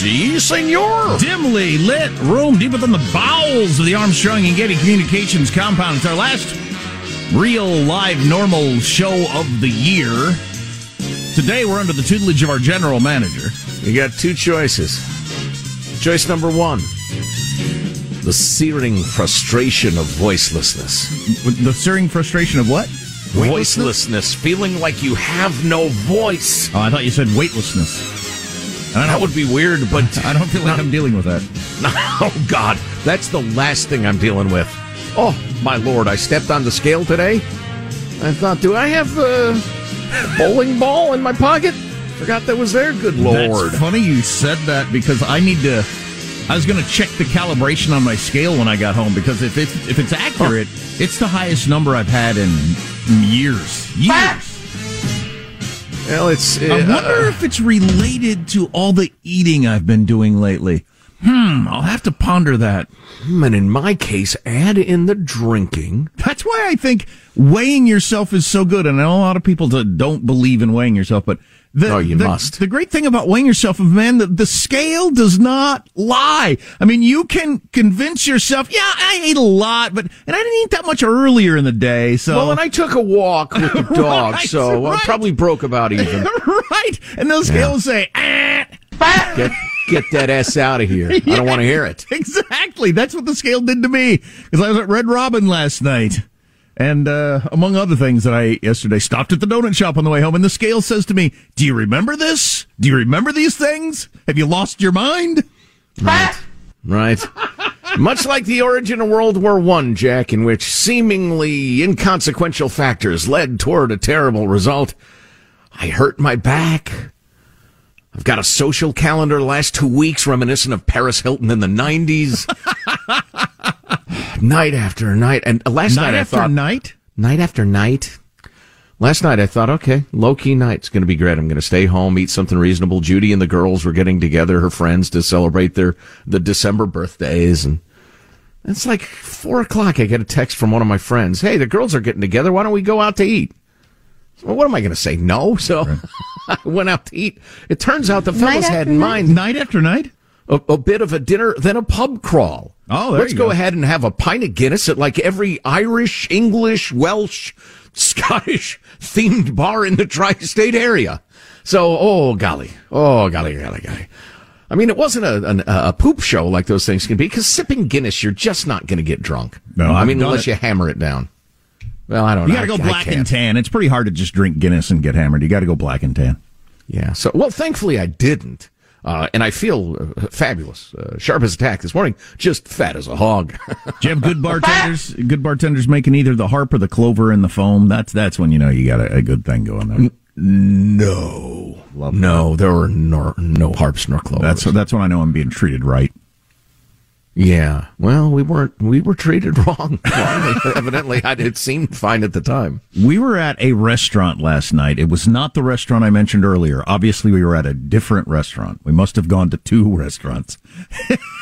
Si, senor. Dimly lit room deep within the bowels of the Armstrong and Getty Communications compound. It's our last real live normal show of the year. Today we're under the tutelage of our general manager. You got two choices. Choice number one the searing frustration of voicelessness. The searing frustration of what? Voicelessness, feeling like you have no voice. Oh, I thought you said weightlessness. That would be weird, but I don't feel like not, I'm dealing with that. Oh God, that's the last thing I'm dealing with. Oh my lord, I stepped on the scale today. I thought, do I have a bowling ball in my pocket? Forgot that was there. Good lord. That's funny you said that because I need to. I was going to check the calibration on my scale when I got home because if it's if it's accurate, huh. it's the highest number I've had in years. Years. Well, it's. Uh, I wonder if it's related to all the eating I've been doing lately. Hmm, I'll have to ponder that. Hmm, and in my case, add in the drinking. That's why I think weighing yourself is so good. And I know a lot of people don't believe in weighing yourself, but the, no, you the, must. The great thing about weighing yourself, is, man, the, the scale does not lie. I mean, you can convince yourself, yeah, I ate a lot, but and I didn't eat that much earlier in the day. So well, and I took a walk with the dog, right, so right. I probably broke about even. right, and those scales yeah. say, ah, get get that s out of here. yeah, I don't want to hear it. Exactly, that's what the scale did to me because I was at Red Robin last night. And uh, among other things that I ate yesterday, stopped at the donut shop on the way home, and the scale says to me, "Do you remember this? Do you remember these things? Have you lost your mind?" Right, right. Much like the origin of World War One, Jack, in which seemingly inconsequential factors led toward a terrible result. I hurt my back. I've got a social calendar last two weeks reminiscent of Paris Hilton in the 90s. night after night. And uh, last night, night I thought. night? Night after night. Last night I thought, okay, low key night's going to be great. I'm going to stay home, eat something reasonable. Judy and the girls were getting together, her friends, to celebrate their the December birthdays, and it's like four o'clock. I get a text from one of my friends. Hey, the girls are getting together. Why don't we go out to eat? Well, what am I going to say? No. So right. I went out to eat. It turns out the fellas had in mind night after night a, a, bit of a dinner, then a pub crawl. Oh, let's go, go ahead and have a pint of Guinness at like every Irish, English, Welsh, Scottish themed bar in the tri-state area. So, oh golly, oh golly, golly, golly. I mean, it wasn't a, a, a poop show like those things can be because sipping Guinness, you're just not going to get drunk. No, I mean, unless it. you hammer it down. Well, I don't You know. got to go black and tan. It's pretty hard to just drink Guinness and get hammered. You got to go black and tan. Yeah. So, well, thankfully I didn't. Uh, and I feel uh, fabulous, uh, sharp as a tack this morning, just fat as a hog. Do you have good bartenders? good bartenders making either the harp or the clover in the foam. That's that's when you know you got a, a good thing going there. no, no, there were nor, no harps nor clovers. That's that's when I know I'm being treated right. Yeah. Well, we weren't. We were treated wrong. Evidently, I, it seemed fine at the time. We were at a restaurant last night. It was not the restaurant I mentioned earlier. Obviously, we were at a different restaurant. We must have gone to two restaurants.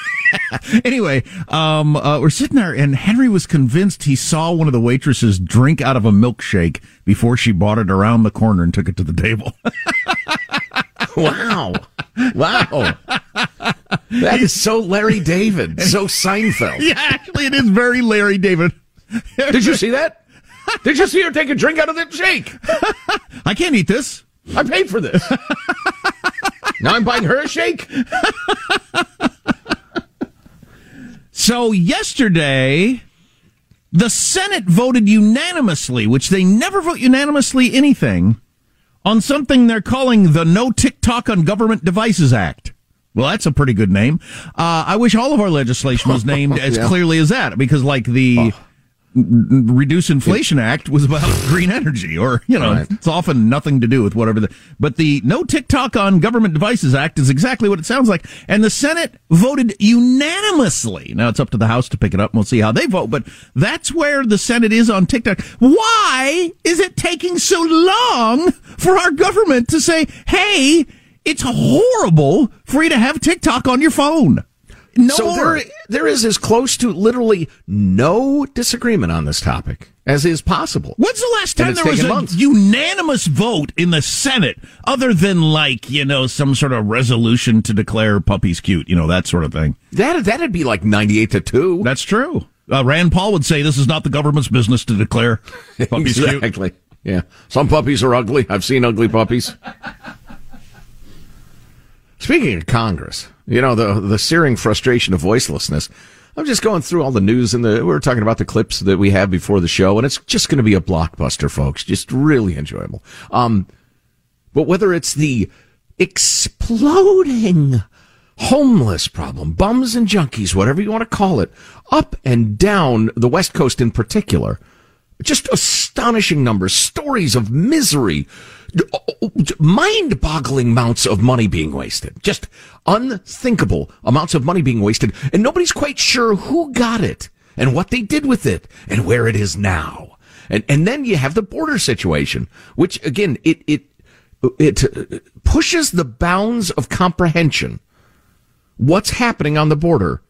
anyway, um, uh, we're sitting there, and Henry was convinced he saw one of the waitresses drink out of a milkshake before she brought it around the corner and took it to the table. Wow. Wow. That is so Larry David, so Seinfeld. yeah, actually, it is very Larry David. Did you see that? Did you see her take a drink out of that shake? I can't eat this. I paid for this. now I'm buying her a shake? So yesterday, the Senate voted unanimously, which they never vote unanimously anything, on something they're calling the No TikTok on Government Devices Act. Well, that's a pretty good name. Uh, I wish all of our legislation was named as Yeah. clearly as that, because like the n- Reduce Inflation Act was about green energy, or you know, Right. it's often nothing to do with whatever the. But the No TikTok on Government Devices Act is exactly what it sounds like, and the Senate voted unanimously. Now it's up to the House to pick it up, and we'll see how they vote. But that's where the Senate is on TikTok. Why is it taking so long for our government to say, "Hey"? It's horrible for you to have TikTok on your phone. No so more. there, there is as close to literally no disagreement on this topic as is possible. When's the last time there was a months. unanimous vote in the Senate, other than like you know some sort of resolution to declare puppies cute, you know that sort of thing? That that'd be like ninety-eight to two. That's true. Uh, Rand Paul would say this is not the government's business to declare puppies cute. exactly. Yeah. Some puppies are ugly. I've seen ugly puppies. Speaking of Congress, you know, the the searing frustration of voicelessness. I'm just going through all the news and the we were talking about the clips that we have before the show, and it's just going to be a blockbuster, folks. Just really enjoyable. Um, but whether it's the exploding homeless problem, bums and junkies, whatever you want to call it, up and down the West Coast in particular, just astonishing numbers, stories of misery, mind boggling amounts of money being wasted, just unthinkable amounts of money being wasted, and nobody's quite sure who got it and what they did with it and where it is now. And, and then you have the border situation, which again, it, it, it pushes the bounds of comprehension. What's happening on the border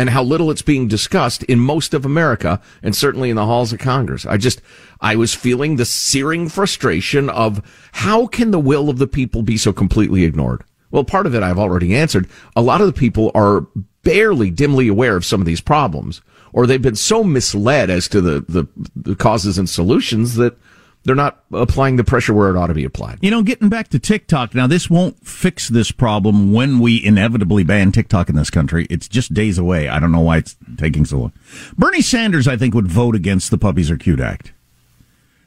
and how little it's being discussed in most of America and certainly in the halls of Congress. I just, I was feeling the searing frustration of how can the will of the people be so completely ignored? Well, part of it I've already answered. A lot of the people are barely dimly aware of some of these problems, or they've been so misled as to the, the, the causes and solutions that they're not applying the pressure where it ought to be applied. You know, getting back to TikTok, now this won't fix this problem when we inevitably ban TikTok in this country. It's just days away. I don't know why it's taking so long. Bernie Sanders, I think, would vote against the Puppies Are Cute Act.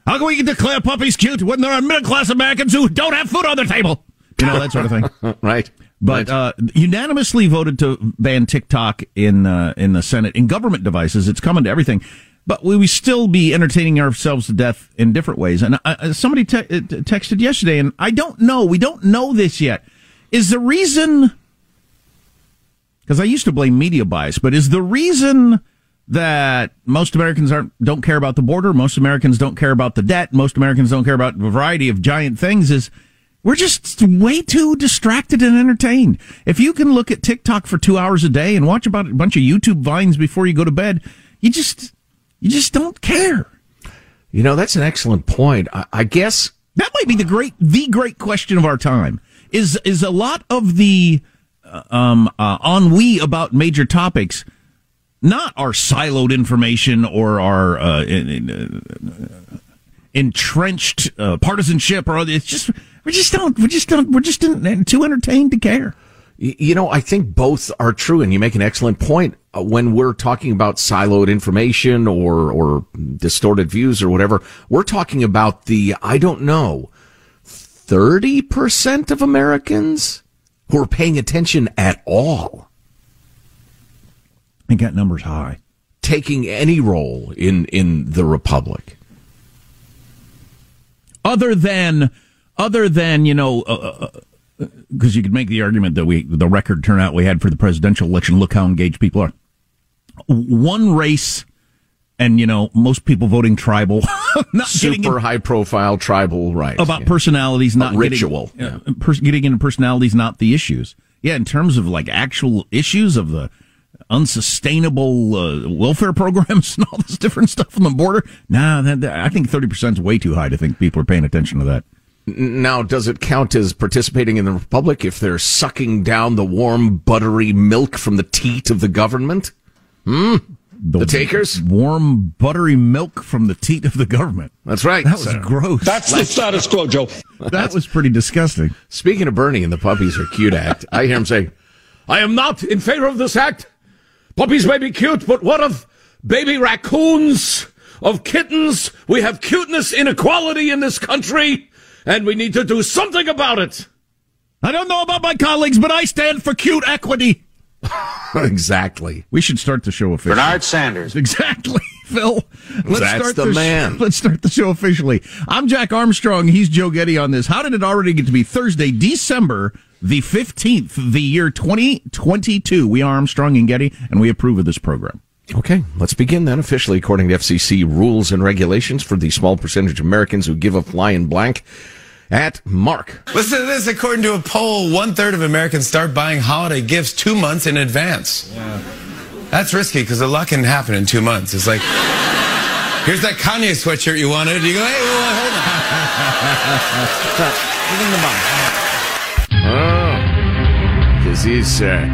How can we declare puppies cute when there are middle class Americans who don't have food on their table? You know, that sort of thing. right. But uh, unanimously voted to ban TikTok in uh, in the Senate in government devices. It's coming to everything, but we, we still be entertaining ourselves to death in different ways. And uh, somebody te- texted yesterday, and I don't know. We don't know this yet. Is the reason because I used to blame media bias, but is the reason that most Americans aren't don't care about the border, most Americans don't care about the debt, most Americans don't care about a variety of giant things is we're just way too distracted and entertained. If you can look at TikTok for two hours a day and watch about a bunch of YouTube vines before you go to bed, you just you just don't care. You know, that's an excellent point. I, I guess that might be the great the great question of our time. Is is a lot of the uh, um, uh, ennui about major topics not our siloed information or our uh, in, in, uh, entrenched uh, partisanship or other. It's just we just don't we just don't we're just too entertained to care. You know, I think both are true, and you make an excellent point. Uh, when we're talking about siloed information or or distorted views or whatever, we're talking about the I don't know, thirty percent of Americans who are paying attention at all. I think that number's high. Taking any role in in the republic, other than other than you know. Uh, uh, uh because you could make the argument that we the record turnout we had for the presidential election. Look how engaged people are. One race, and you know most people voting tribal, not super in, high profile tribal, right? About yeah. personalities, not ritual, getting, uh, per, getting into personalities, not the issues. Yeah, in terms of like actual issues of the unsustainable uh, welfare programs and all this different stuff on the border. Nah, that, that, I think thirty percent is way too high to think people are paying attention to that. Now, does it count as participating in the republic if they're sucking down the warm, buttery milk from the teat of the government? Hmm? The, the takers? Warm, buttery milk from the teat of the government. That's right. That was sir. gross. That's the status quo, Joe. that was pretty disgusting. Speaking of Bernie and the Puppies Are Cute Act, I hear him say, I am not in favor of this act. Puppies may be cute, but what of baby raccoons? Of kittens? We have cuteness inequality in this country and we need to do something about it. I don't know about my colleagues, but I stand for cute equity. exactly. We should start the show officially. Bernard Sanders. Exactly, Phil. Let's That's start the, the man. Sh- let's start the show officially. I'm Jack Armstrong. He's Joe Getty on this. How did it already get to be Thursday, December the 15th, the year 2022? We are Armstrong and Getty, and we approve of this program. Okay, let's begin then officially according to FCC rules and regulations for the small percentage of Americans who give a flying blank at Mark. Listen to this. According to a poll, one third of Americans start buying holiday gifts two months in advance. Yeah. That's risky because a lot can happen in two months. It's like, here's that Kanye sweatshirt you wanted. You go, hey, well, hold on. Oh, because he's uh,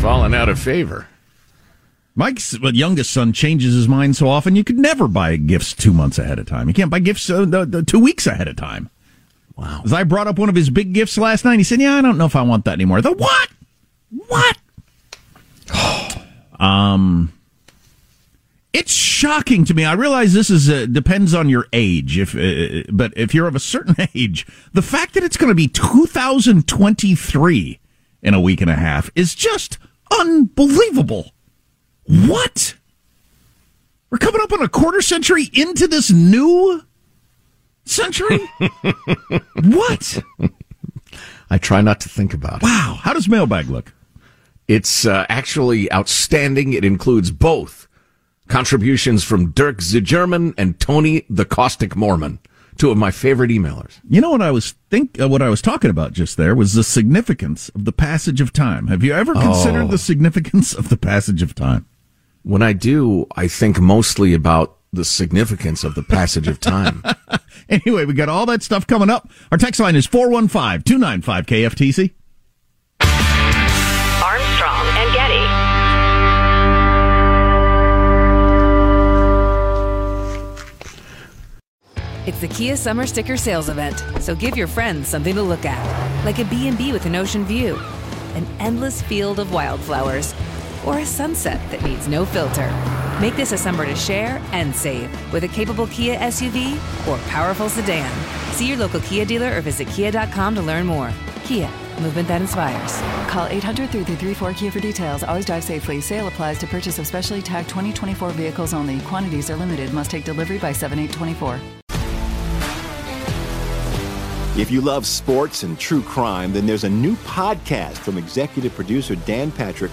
fallen out of favor. Mike's youngest son changes his mind so often you could never buy gifts two months ahead of time. You can't buy gifts uh, the, the two weeks ahead of time. Wow. As I brought up one of his big gifts last night, he said, "Yeah, I don't know if I want that anymore." The what? What? um, it's shocking to me. I realize this is uh, depends on your age. If uh, but if you're of a certain age, the fact that it's going to be 2023 in a week and a half is just unbelievable. What? We're coming up on a quarter century into this new century? what? I try not to think about it. Wow. How does mailbag look? It's uh, actually outstanding. It includes both contributions from Dirk German and Tony the Caustic Mormon, two of my favorite emailers. You know what I was think uh, what I was talking about just there was the significance of the passage of time. Have you ever considered oh. the significance of the passage of time? When I do, I think mostly about the significance of the passage of time. anyway, we got all that stuff coming up. Our text line is 415 295 KFTC. Armstrong and Getty. It's the Kia Summer Sticker Sales Event, so give your friends something to look at, like a B&B with an ocean view, an endless field of wildflowers or a sunset that needs no filter. Make this a summer to share and save with a capable Kia SUV or powerful sedan. See your local Kia dealer or visit kia.com to learn more. Kia, movement that inspires. Call 800 334 Kia for details. Always drive safely. Sale applies to purchase of specially tagged 2024 vehicles only. Quantities are limited. Must take delivery by 7824. If you love sports and true crime, then there's a new podcast from executive producer Dan Patrick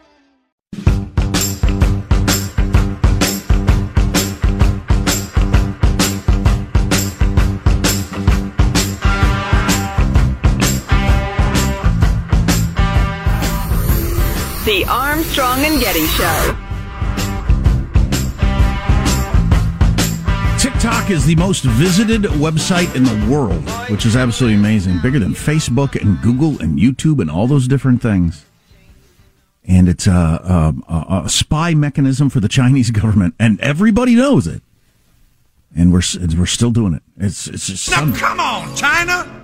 Armstrong and Getty Show. TikTok is the most visited website in the world, which is absolutely amazing. Bigger than Facebook and Google and YouTube and all those different things. And it's a, a, a spy mechanism for the Chinese government, and everybody knows it. And we're we're still doing it. It's it's just now, come on, China.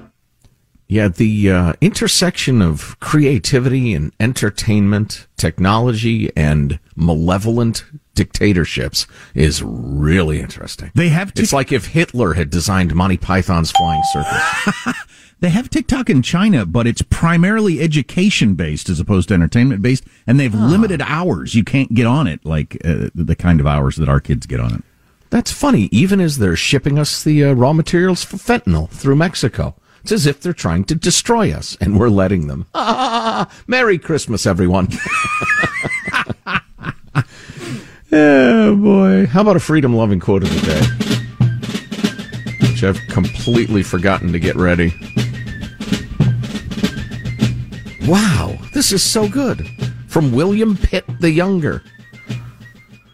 Yeah, the uh, intersection of creativity and entertainment, technology and malevolent dictatorships is really interesting. They have. Tic- it's like if Hitler had designed Monty Python's Flying Circus. they have TikTok in China, but it's primarily education based as opposed to entertainment based, and they've oh. limited hours. You can't get on it like uh, the kind of hours that our kids get on it. That's funny. Even as they're shipping us the uh, raw materials for fentanyl through Mexico. It's as if they're trying to destroy us, and we're letting them. Ah, Merry Christmas, everyone. oh, boy. How about a freedom loving quote of the day? Which I've completely forgotten to get ready. Wow, this is so good. From William Pitt the Younger.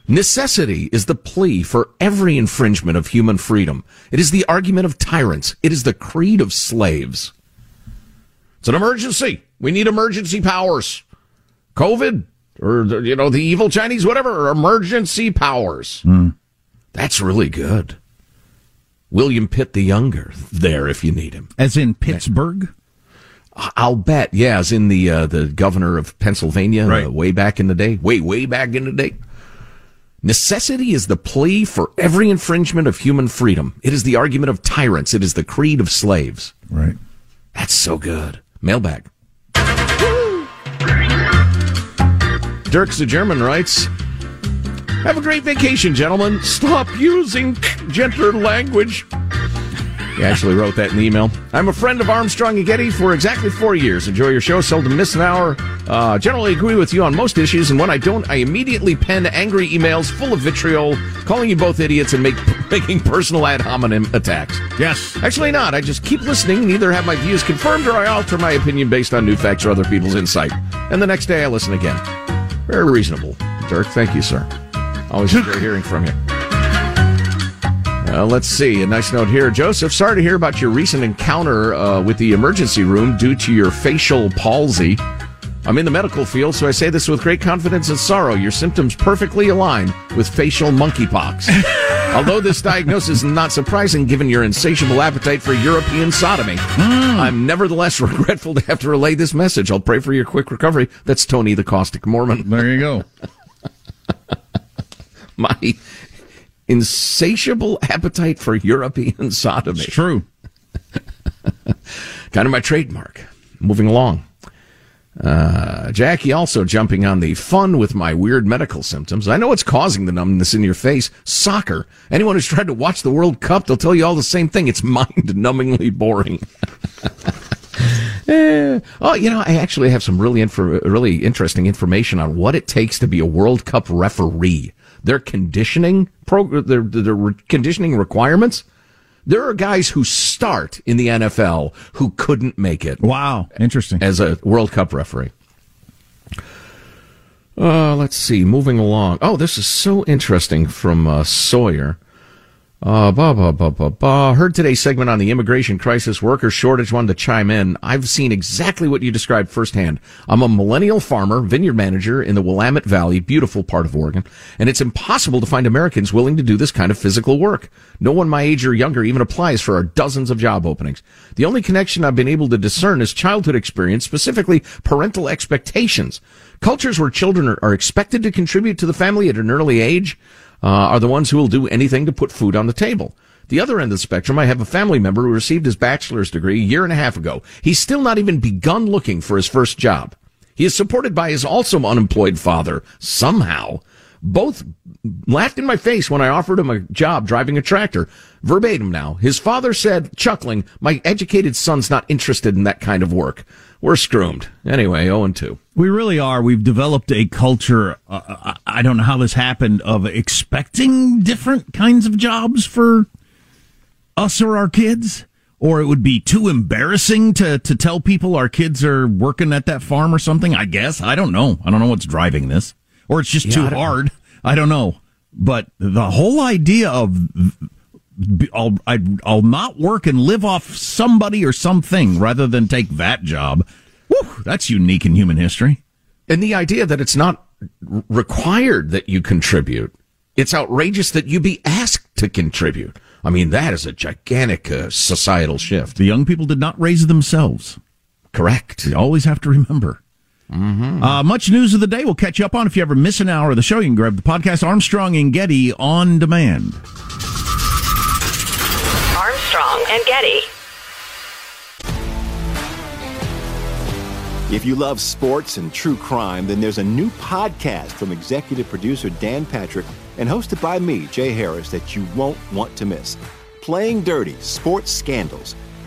Necessity is the plea for every infringement of human freedom. It is the argument of tyrants. It is the creed of slaves. It's an emergency. We need emergency powers. COVID or, you know, the evil Chinese, whatever, emergency powers. Mm. That's really good. William Pitt the Younger there if you need him. As in Pittsburgh? I'll bet. Yeah, as in the uh, the governor of Pennsylvania right. uh, way back in the day. Way, way back in the day. Necessity is the plea for every infringement of human freedom. It is the argument of tyrants. It is the creed of slaves. Right. That's so good. Mailbag. Dirk's the German writes, Have a great vacation, gentlemen. Stop using gentler language. He actually wrote that in the email. I'm a friend of Armstrong and Getty for exactly four years. Enjoy your show. Seldom miss an hour. Uh, generally agree with you on most issues, and when I don't, I immediately pen angry emails full of vitriol, calling you both idiots and make, making personal ad hominem attacks. Yes. Actually, not. I just keep listening and either have my views confirmed or I alter my opinion based on new facts or other people's insight. And the next day I listen again. Very reasonable. Dirk, thank you, sir. Always enjoy hearing from you. Uh, let's see. A nice note here. Joseph, sorry to hear about your recent encounter uh, with the emergency room due to your facial palsy. I'm in the medical field, so I say this with great confidence and sorrow. Your symptoms perfectly align with facial monkeypox. Although this diagnosis is not surprising given your insatiable appetite for European sodomy, mm. I'm nevertheless regretful to have to relay this message. I'll pray for your quick recovery. That's Tony the Caustic Mormon. There you go. My insatiable appetite for European sodomy. It's true. kind of my trademark. Moving along. Uh, Jackie also jumping on the fun with my weird medical symptoms. I know what's causing the numbness in your face. Soccer. Anyone who's tried to watch the World Cup, they'll tell you all the same thing. It's mind-numbingly boring. eh. Oh, you know, I actually have some really, infor- really interesting information on what it takes to be a World Cup referee their conditioning their, their conditioning requirements. There are guys who start in the NFL who couldn't make it. Wow, interesting. As a World Cup referee. Uh, let's see. Moving along. Oh, this is so interesting from uh, Sawyer. Uh, bah, bah, bah, bah, bah. Heard today's segment on the immigration crisis, worker shortage. Wanted to chime in. I've seen exactly what you described firsthand. I'm a millennial farmer, vineyard manager in the Willamette Valley, beautiful part of Oregon, and it's impossible to find Americans willing to do this kind of physical work. No one my age or younger even applies for our dozens of job openings. The only connection I've been able to discern is childhood experience, specifically parental expectations. Cultures where children are, expected to contribute to the family at an early age uh, are the ones who will do anything to put food on the table. The other end of the spectrum, I have a family member who received his bachelor's degree a year and a half ago. He's still not even begun looking for his first job. He is supported by his also unemployed father, somehow. Both laughed in my face when I offered him a job driving a tractor. Verbatim now. His father said, chuckling, my educated son's not interested in that kind of work. We're screwed. Anyway, 0 and 2. We really are. We've developed a culture. Uh, I don't know how this happened of expecting different kinds of jobs for us or our kids, or it would be too embarrassing to to tell people our kids are working at that farm or something. I guess I don't know. I don't know what's driving this, or it's just Yeah, too hard. I don't know. But the whole idea of I'll I, I'll not work and live off somebody or something rather than take that job. Whew, that's unique in human history. And the idea that it's not required that you contribute. It's outrageous that you be asked to contribute. I mean, that is a gigantic uh, societal shift. The young people did not raise themselves. Correct. You always have to remember. Uh, much news of the day we'll catch you up on. If you ever miss an hour of the show, you can grab the podcast Armstrong and Getty on demand. Armstrong and Getty. If you love sports and true crime, then there's a new podcast from executive producer Dan Patrick and hosted by me, Jay Harris, that you won't want to miss. Playing Dirty Sports Scandals.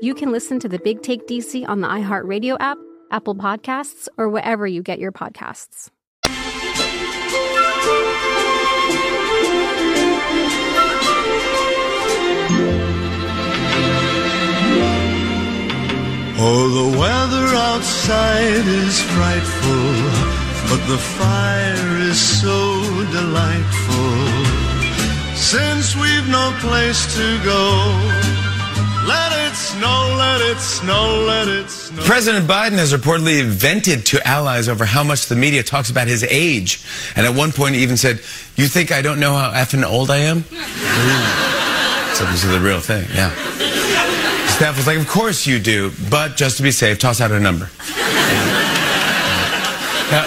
you can listen to the Big Take DC on the iHeartRadio app, Apple Podcasts, or wherever you get your podcasts. Oh, the weather outside is frightful, but the fire is so delightful. Since we've no place to go, snow, let it snow, let it snow. President Biden has reportedly vented to allies over how much the media talks about his age. And at one point, he even said, You think I don't know how effing old I am? so this is the real thing, yeah. Staff was like, Of course you do, but just to be safe, toss out a number. Now,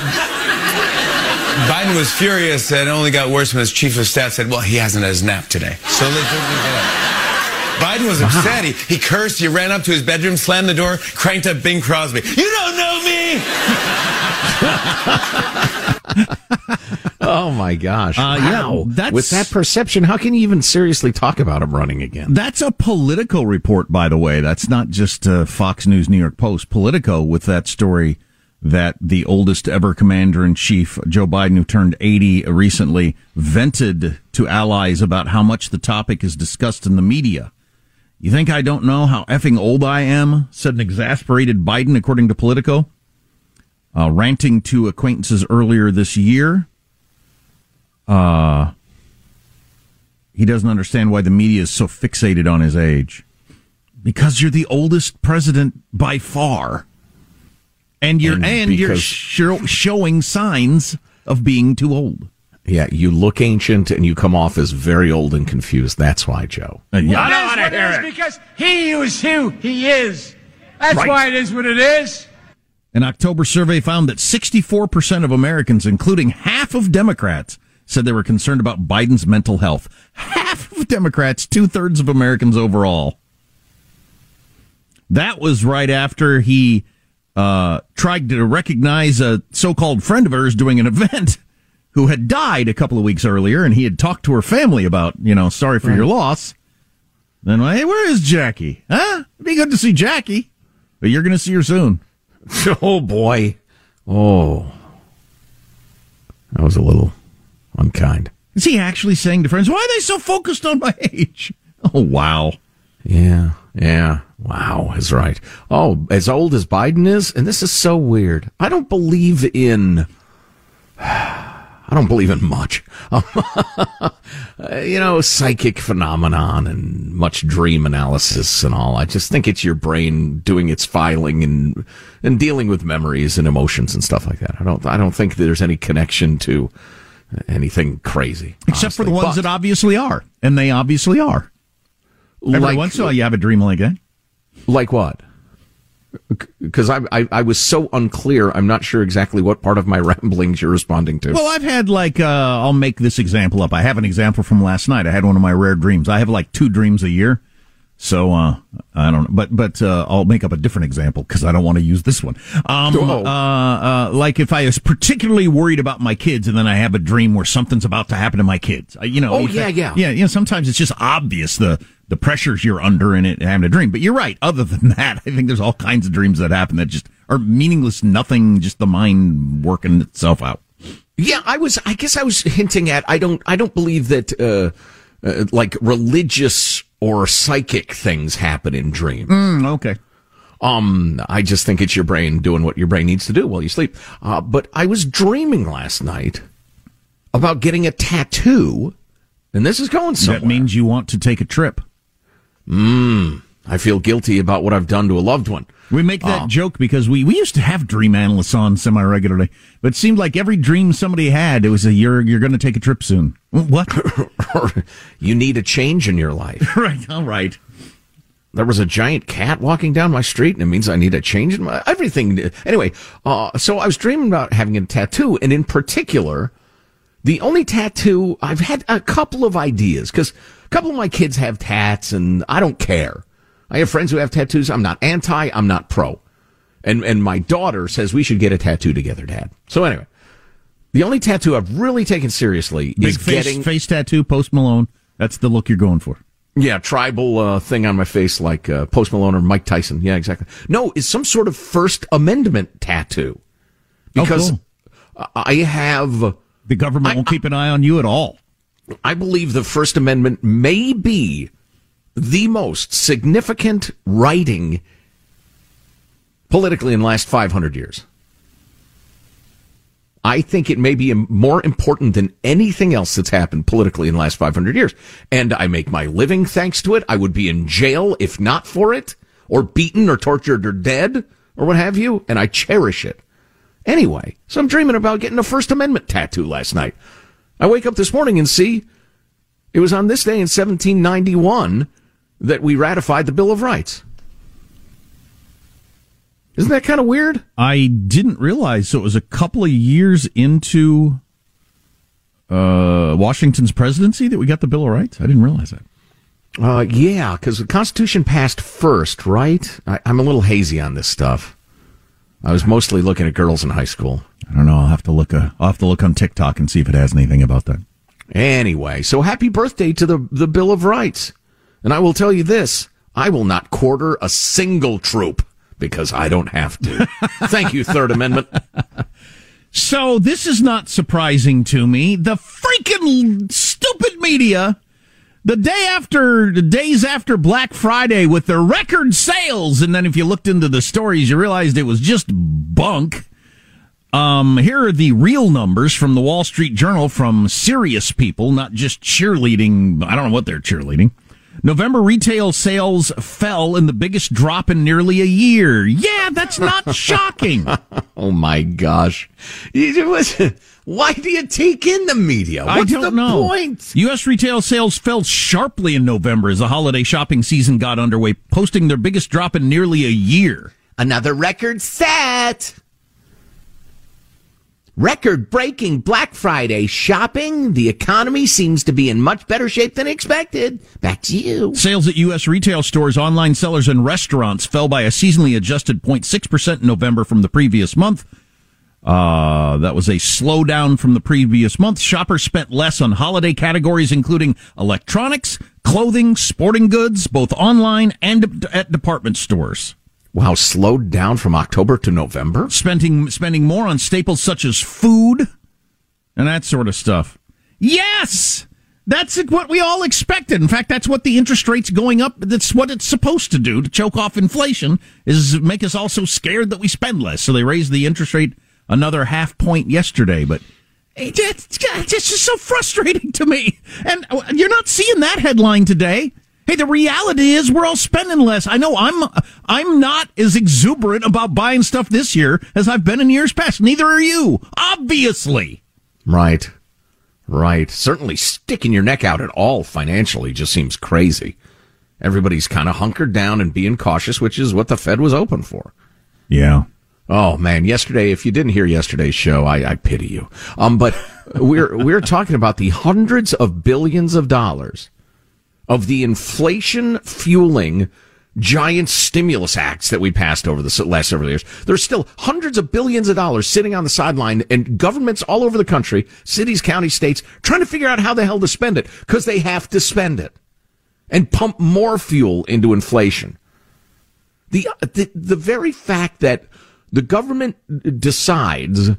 Biden was furious and it only got worse when his chief of staff said, Well, he hasn't had his nap today. So let's look at that. Biden was upset. He, he cursed. He ran up to his bedroom, slammed the door, cranked up Bing Crosby. You don't know me! Oh my gosh! Uh, yeah, Wow. that's- with that perception, how can you even seriously talk about him running again? That's a Politico report, by the way. That's not just uh, Fox News, New York Post. Politico with that story that the oldest ever commander in chief, Joe Biden, who turned 80 recently, vented to allies about how much the topic is discussed in the media. You think I don't know how effing old I am? said an exasperated Biden, according to Politico. Uh, ranting to acquaintances earlier this year. Uh, he doesn't understand why the media is so fixated on his age. Because you're the oldest president by far. And you're And and, you're show, showing signs of being too old. Yeah, you look ancient and you come off as very old and confused. That's why, Joe. Uh, yeah. I don't want to hear it. Because he is who he is. That's Right. why it is what it is. An October survey found that 64% of Americans, including half of Democrats, said they were concerned about Biden's mental health. Half of Democrats, two thirds of Americans overall. That was right after he uh, tried to recognize a so called friend of hers doing an event who had died a couple of weeks earlier, and he had talked to her family about, you know, sorry for your loss. Then, hey, where is Jackie? Huh? It'd be good to see Jackie, but you're going to see her soon. Oh boy. Oh. That was a little unkind. Is he actually saying to friends, why are they so focused on my age? Oh, wow. Yeah, yeah. Wow, is right. Oh, as old as Biden is, and this is so weird. I don't believe in. I don't believe in much. Uh, you know, psychic phenomenon and much dream analysis and all. I just think it's your brain doing its filing and and dealing with memories and emotions and stuff like that. I don't. I don't think there's any connection to anything crazy. Except for the ones But- that obviously are. And they obviously are. Every Like- once in a while, you have a dream like that. Like what? Because I, I I was so unclear. I'm not sure exactly what part of my ramblings you're responding to. Well, I've had like, uh, I'll make this example up. I have an example from last night. I had one of my rare dreams. I have like two dreams a year. So, uh, I don't know, but, but, uh, I'll make up a different example because I don't want to use this one. Um, Oh. uh, uh, like if I was particularly worried about my kids and then I have a dream where something's about to happen to my kids, I- you know. Oh, yeah, yeah. Yeah, you know, sometimes it's just obvious the, the pressures you're under in it having a dream. But you're right. Other than that, I think there's all kinds of dreams that happen that just are meaningless, nothing, just the mind working itself out. Yeah, I was. I guess I was hinting at. I don't. I don't believe that. Uh, uh, like religious or psychic things happen in dreams. Mm, okay. Um, I just think it's your brain doing what your brain needs to do while you sleep. Uh, but I was dreaming last night about getting a tattoo, and this is going somewhere. That means you want to take a trip. Mm, I feel guilty about what I've done to a loved one. We make that Uh, joke because we, we used to have dream analysts on semi regularly, but it seemed like every dream somebody had, it was a you're you're going to take a trip soon. What? you need a change in your life. right. All right. There was a giant cat walking down my street, and it means I need a change in my everything. Anyway, uh, so I was dreaming about having a tattoo, and in particular, the only tattoo I've had a couple of ideas because a couple of my kids have tats, and I don't care. I have friends who have tattoos. I'm not anti. I'm not pro. And and my daughter says we should get a tattoo together, Dad. So anyway, the only tattoo I've really taken seriously Big is face, getting face tattoo, Post Malone. That's the look you're going for. yeah, tribal uh, thing on my face like uh, Post Malone or Mike Tyson. Yeah, exactly. No, it's some sort of First Amendment tattoo because Oh, cool. I have The government won't keep an eye on you at all. I believe the First Amendment may be the most significant writing politically in the last 500 years. I think it may be more important than anything else that's happened politically in the last 500 years. And I make my living thanks to it. I would be in jail if not for it, or beaten or tortured or dead, or what have you. And I cherish it. Anyway, so I'm dreaming about getting a First Amendment tattoo last night. I wake up this morning and see it was on this day in 1791 that we ratified the Bill of Rights. Isn't that kind of weird? I didn't realize. So it was a couple of years into uh, Washington's presidency that we got the Bill of Rights. I didn't realize that. Uh, yeah, because the Constitution passed first, right? I, I'm a little hazy on this stuff. I was mostly looking at girls in high school. I don't know. I'll have to look. Uh, I'll have to look on TikTok and see if it has anything about that. Anyway, so happy birthday to the the Bill of Rights, and I will tell you this: I will not quarter a single troop because I don't have to. Thank you, Third Amendment. So this is not surprising to me. The freaking stupid media, the day after, the days after Black Friday with their record sales, and then if you looked into the stories, you realized it was just bunk. Um, here are the real numbers from the Wall Street Journal from serious people, not just cheerleading. I don't know what they're cheerleading. November retail sales fell in the biggest drop in nearly a year. Yeah, that's not shocking. oh my gosh. Why do you take in the media? What's I don't the know. point? U.S. retail sales fell sharply in November as the holiday shopping season got underway, posting their biggest drop in nearly a year. Another record set. Record breaking Black Friday shopping. The economy seems to be in much better shape than expected. Back to you. Sales at U.S. retail stores, online sellers, and restaurants fell by a seasonally adjusted 0.6% in November from the previous month. Uh, that was a slowdown from the previous month. Shoppers spent less on holiday categories, including electronics, clothing, sporting goods, both online and at department stores. Wow, slowed down from October to November? Spending, spending more on staples such as food and that sort of stuff. Yes! That's what we all expected. In fact, that's what the interest rates going up, that's what it's supposed to do to choke off inflation, is make us all so scared that we spend less. So they raised the interest rate another half point yesterday, but it's just so frustrating to me. And uh, you're not seeing that headline today. Hey, the reality is we're all spending less. I know I'm I'm not as exuberant about buying stuff this year as I've been in years past. Neither are you, obviously. Right. Right. Certainly sticking your neck out at all financially just seems crazy. Everybody's kind of hunkered down and being cautious, which is what the Fed was open for. Yeah. Oh man, yesterday, if you didn't hear yesterday's show, I, I pity you. Um, but we're, we're talking about the hundreds of billions of dollars of the inflation fueling giant stimulus acts that we passed over the last several years. There's still hundreds of billions of dollars sitting on the sideline and governments all over the country, cities, counties, states, trying to figure out how the hell to spend it because they have to spend it and pump more fuel into inflation. The, the, the very fact that the government decides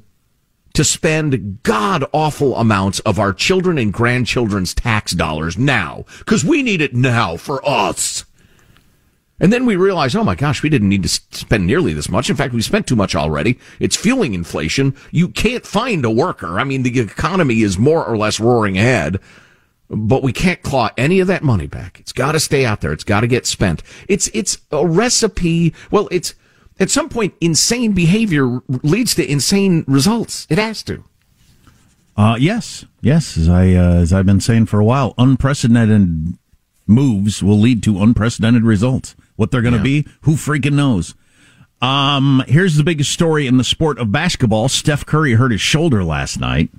to spend god awful amounts of our children and grandchildren's tax dollars now because we need it now for us. And then we realize, oh my gosh, we didn't need to spend nearly this much. In fact, we spent too much already. It's fueling inflation. You can't find a worker. I mean, the economy is more or less roaring ahead, but we can't claw any of that money back. It's got to stay out there. It's got to get spent. It's, it's a recipe. Well, it's, at some point, insane behavior leads to insane results. It has to. Uh, yes, yes. As I uh, as I've been saying for a while, unprecedented moves will lead to unprecedented results. What they're going to yeah. be, who freaking knows? Um, here's the biggest story in the sport of basketball. Steph Curry hurt his shoulder last night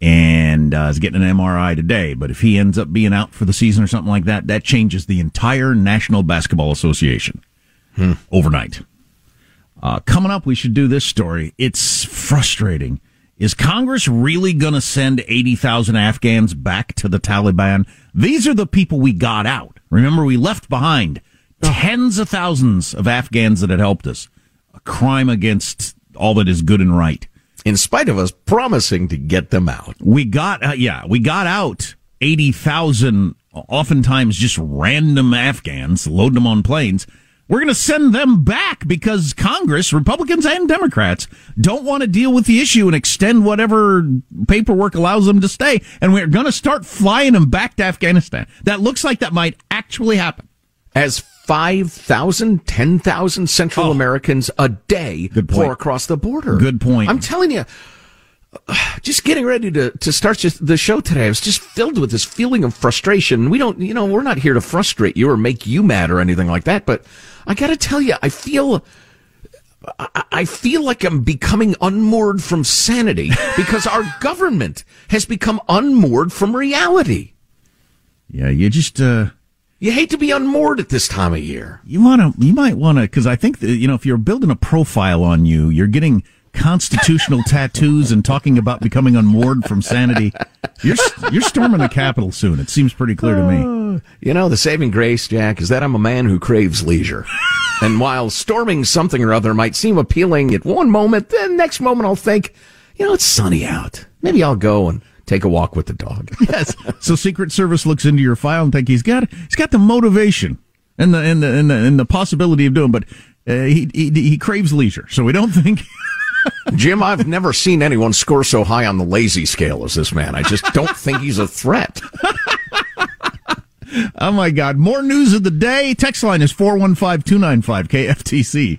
and uh, is getting an MRI today. But if he ends up being out for the season or something like that, that changes the entire National Basketball Association hmm. overnight. Uh, coming up, we should do this story. It's frustrating. Is Congress really going to send 80,000 Afghans back to the Taliban? These are the people we got out. Remember, we left behind tens of thousands of Afghans that had helped us. A crime against all that is good and right. In spite of us promising to get them out. We got, uh, yeah, we got out 80,000, oftentimes just random Afghans, load them on planes We're going to send them back because Congress, Republicans and Democrats, don't want to deal with the issue and extend whatever paperwork allows them to stay. And we're going to start flying them back to Afghanistan. That looks like that might actually happen. As 5,000, 10,000 Central oh. Americans a day pour across the border. Oh. Good point. I'm telling you, just getting ready to, to start just the show today, I was just filled with this feeling of frustration. We don't, you know, we're not here to frustrate you or make you mad or anything like that, but I gotta tell you, I feel, I, I feel like I'm becoming unmoored from sanity because our government has become unmoored from reality. Yeah, you just, uh, You hate to be unmoored at this time of year. you want to, you might want to, because I think, that, you know, if you're building a profile on you, you're getting constitutional tattoos and talking about becoming unmoored from sanity. You're, you're storming the Capitol soon. It seems pretty clear to me. You know, the saving grace, Jack, is that I'm a man who craves leisure. and while storming something or other might seem appealing at one moment, then next moment I'll think, you know, it's sunny out. Maybe I'll go and take a walk with the dog. yes. So Secret Service looks into your file and think he's got he's got the motivation and the and the and the, and the possibility of doing, but uh, he, he he craves leisure. So we don't think. Jim, I've never seen anyone score so high on the lazy scale as this man. I just don't think he's a threat. Oh my God! More news of the day. Text line is four one five two nine five KFTC.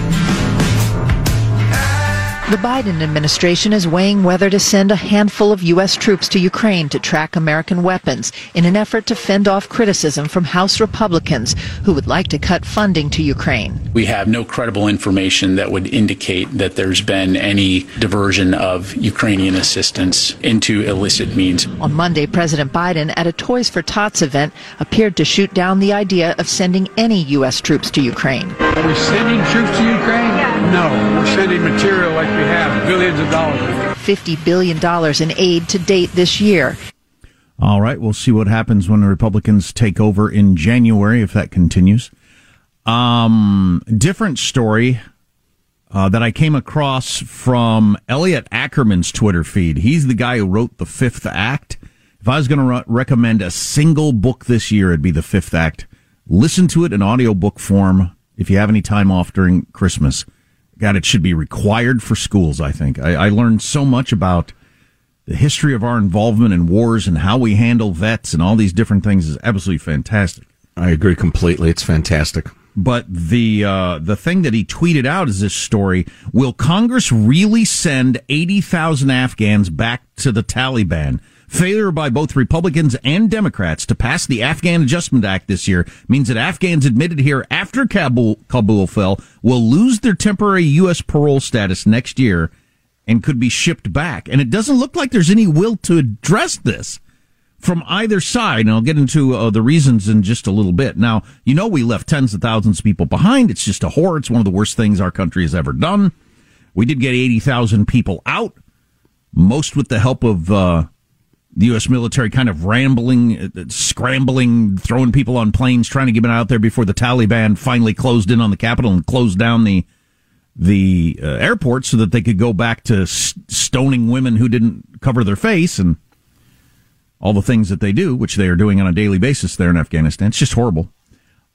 The Biden administration is weighing whether to send a handful of U.S. troops to Ukraine to track American weapons in an effort to fend off criticism from House Republicans who would like to cut funding to Ukraine. We have no credible information that would indicate that there's been any diversion of Ukrainian assistance into illicit means. On Monday, President Biden at a Toys for Tots event appeared to shoot down the idea of sending any U.S. troops to Ukraine. Are we sending troops to Ukraine? No, we're sending material like we have, billions of dollars. $50 billion in aid to date this year. All right, we'll see what happens when the Republicans take over in January if that continues. Um, different story uh, that I came across from Elliot Ackerman's Twitter feed. He's the guy who wrote The Fifth Act. If I was going to re- recommend a single book this year, it'd be The Fifth Act. Listen to it in audiobook form if you have any time off during Christmas. God, it should be required for schools, I think. I, I learned so much about the history of our involvement in wars and how we handle vets and all these different things is absolutely fantastic. I agree completely. It's fantastic. But the uh, the thing that he tweeted out is this story: Will Congress really send eighty thousand Afghans back to the Taliban? Failure by both Republicans and Democrats to pass the Afghan Adjustment Act this year means that Afghans admitted here after Kabul, Kabul fell will lose their temporary U.S. parole status next year and could be shipped back. And it doesn't look like there's any will to address this from either side. And I'll get into uh, the reasons in just a little bit. Now, you know, we left tens of thousands of people behind. It's just a horror. It's one of the worst things our country has ever done. We did get 80,000 people out, most with the help of, uh, the U.S. military kind of rambling, uh, scrambling, throwing people on planes, trying to get them out there before the Taliban finally closed in on the capital and closed down the the uh, airport so that they could go back to stoning women who didn't cover their face and all the things that they do, which they are doing on a daily basis there in Afghanistan. It's just horrible.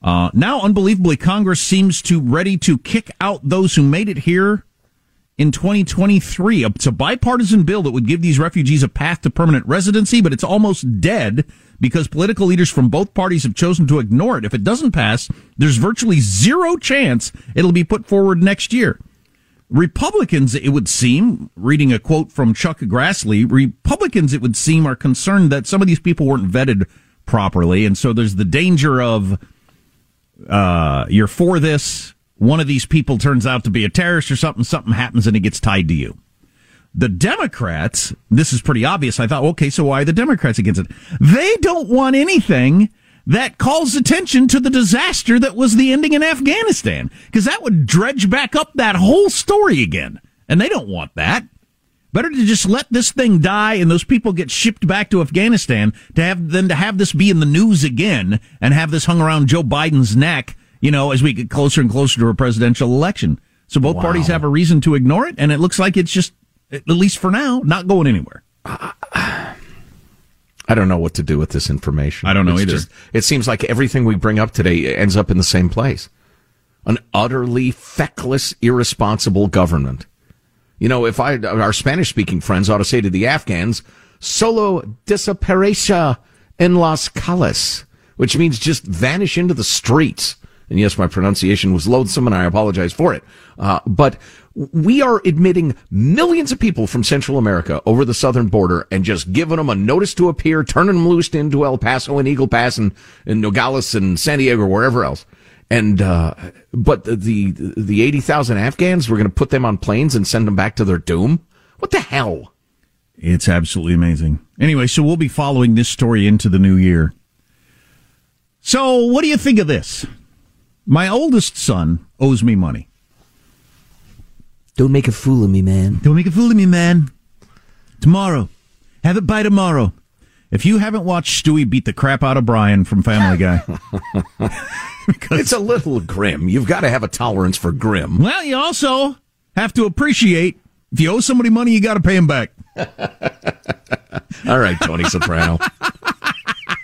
Uh, now, unbelievably, Congress seems to ready to kick out those who made it here in 2023. It's a bipartisan bill that would give these refugees a path to permanent residency, but it's almost dead because political leaders from both parties have chosen to ignore it. If it doesn't pass, there's virtually zero chance it'll be put forward next year. Republicans, it would seem, reading a quote from Chuck Grassley, Republicans, it would seem, are concerned that some of these people weren't vetted properly. And so there's the danger of, uh, you're for this, one of these people turns out to be a terrorist or something, something happens and it gets tied to you. The Democrats, this is pretty obvious. I thought, okay, so why are the Democrats against it? They don't want anything that calls attention to the disaster that was the ending in Afghanistan, because that would dredge back up that whole story again. And they don't want that. Better to just let this thing die and those people get shipped back to Afghanistan to have than to have this be in the news again and have this hung around Joe Biden's neck, you know, as we get closer and closer to a presidential election. So both Wow. parties have a reason to ignore it, and it looks like it's just, at least for now, not going anywhere. I don't know what to do with this information. I don't know It's either. just- it seems like everything we bring up today ends up in the same place. An utterly feckless, irresponsible government. You know, if I, our Spanish speaking friends ought to say to the Afghans, solo desaparece en las calles, which means just vanish into the streets. And yes, my pronunciation was loathsome and I apologize for it. Uh, but we are admitting millions of people from Central America over the southern border and just giving them a notice to appear, turning them loose into El Paso and Eagle Pass and, and Nogales and San Diego wherever else. And, uh, but the, the 80,000 Afghans, we're going to put them on planes and send them back to their doom? What the hell? It's absolutely amazing. Anyway, so we'll be following this story into the new year. So, what do you think of this? My oldest son owes me money. Don't make a fool of me, man. Don't make a fool of me, man. Tomorrow. Have it by tomorrow. If you haven't watched Stewie beat the crap out of Brian from Family Guy, it's a little grim. You've got to have a tolerance for grim. well, you also have to appreciate if you owe somebody money, you got to pay him back. All right, Tony Soprano.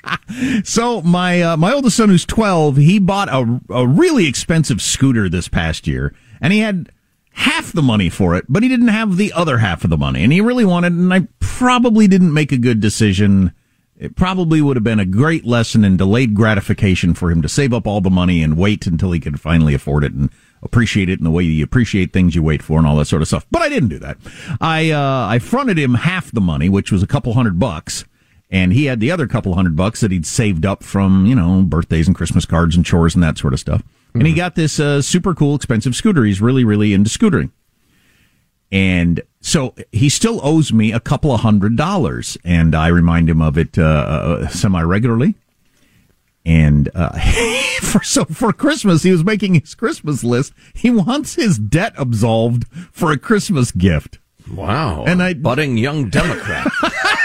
So my uh, my oldest son, who's twelve, he bought a a really expensive scooter this past year, and he had half the money for it, but he didn't have the other half of the money, and he really wanted. And I probably didn't make a good decision. It probably would have been a great lesson in delayed gratification for him to save up all the money and wait until he could finally afford it and appreciate it in the way you appreciate things you wait for and all that sort of stuff. But I didn't do that. I uh, I fronted him half the money, which was a couple hundred bucks and he had the other couple hundred bucks that he'd saved up from you know birthdays and christmas cards and chores and that sort of stuff. And he got this uh, super cool expensive scooter. He's really really into scootering. And so he still owes me a couple of hundred dollars. And i remind him of it uh, uh, semi regularly and uh, for so for christmas he was making his christmas list. He wants his debt absolved for a christmas gift. Wow. And I- budding young Democrat.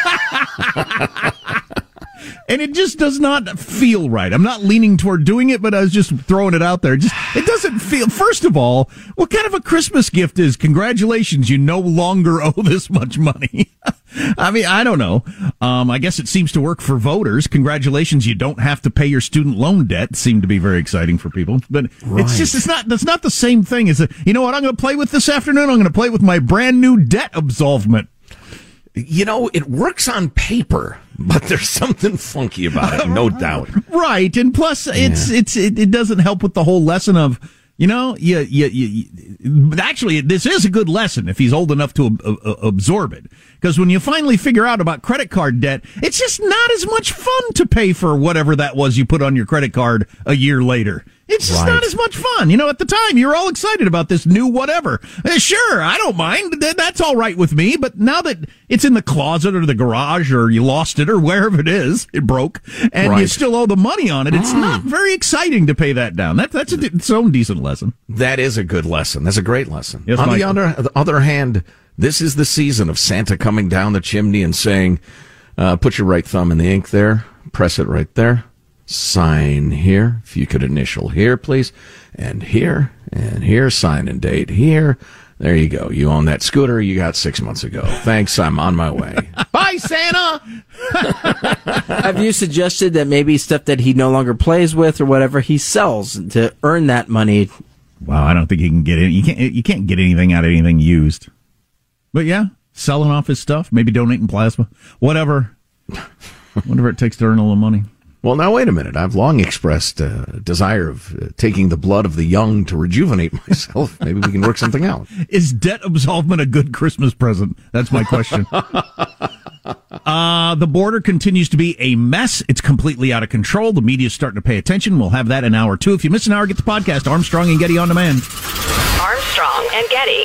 and it just does not feel right. I'm not leaning toward doing it, but I was just throwing it out there. Just it doesn't feel. First of all, what kind of a Christmas gift is? Congratulations, you no longer owe this much money. I mean, I don't know. Um, I guess it seems to work for voters. Congratulations, you don't have to pay your student loan debt. Seemed to be very exciting for people, but it's just it's not that's not the same thing as a. You know what I'm going to play with this afternoon? I'm going to play with my brand new debt absolvement. You know, it works on paper, but there's something funky about it, no doubt. Right, and plus it's it's it, it doesn't help with the whole lesson of you know you, you, you, you actually this is a good lesson if he's old enough to ab- ab- absorb it. Because when you finally figure out about credit card debt it's just not as much fun to pay for whatever that was you put on your credit card a year later it's just Right. not as much fun. You know at the time you're all excited about this new whatever. Eh, sure i don't mind. Th- that's all right with me but now that it's in the closet or the garage or you lost it or wherever it is it broke and you still owe the money on it it's not very exciting to pay that down. That, that's a, its own decent lesson. That is a good lesson. That's a great lesson. Yes, On the other, the other hand, this is the season of Santa coming down the chimney and saying, uh, put your right thumb in the ink there, press it right there, sign here. If you could initial here, please, and here, and here, sign and date here. There you go. You own that scooter you got six months ago. Thanks. I'm on my way. Bye, Santa. Have you suggested that maybe stuff that he no longer plays with or whatever he sells to earn that money? wow i don't think he can get it you can't you can't get anything out of anything used but yeah selling off his stuff maybe donating plasma whatever whatever it takes to earn a little money Well, now wait a minute. I've long expressed a desire of uh, taking the blood of the young to rejuvenate myself. Maybe we can work something out. Is debt absolvement a good Christmas present? That's my question. uh, the border continues to be a mess. It's completely out of control. The media's starting to pay attention. We'll have that in hour two. If you miss an hour, get the podcast Armstrong and Getty on demand. Armstrong and Getty.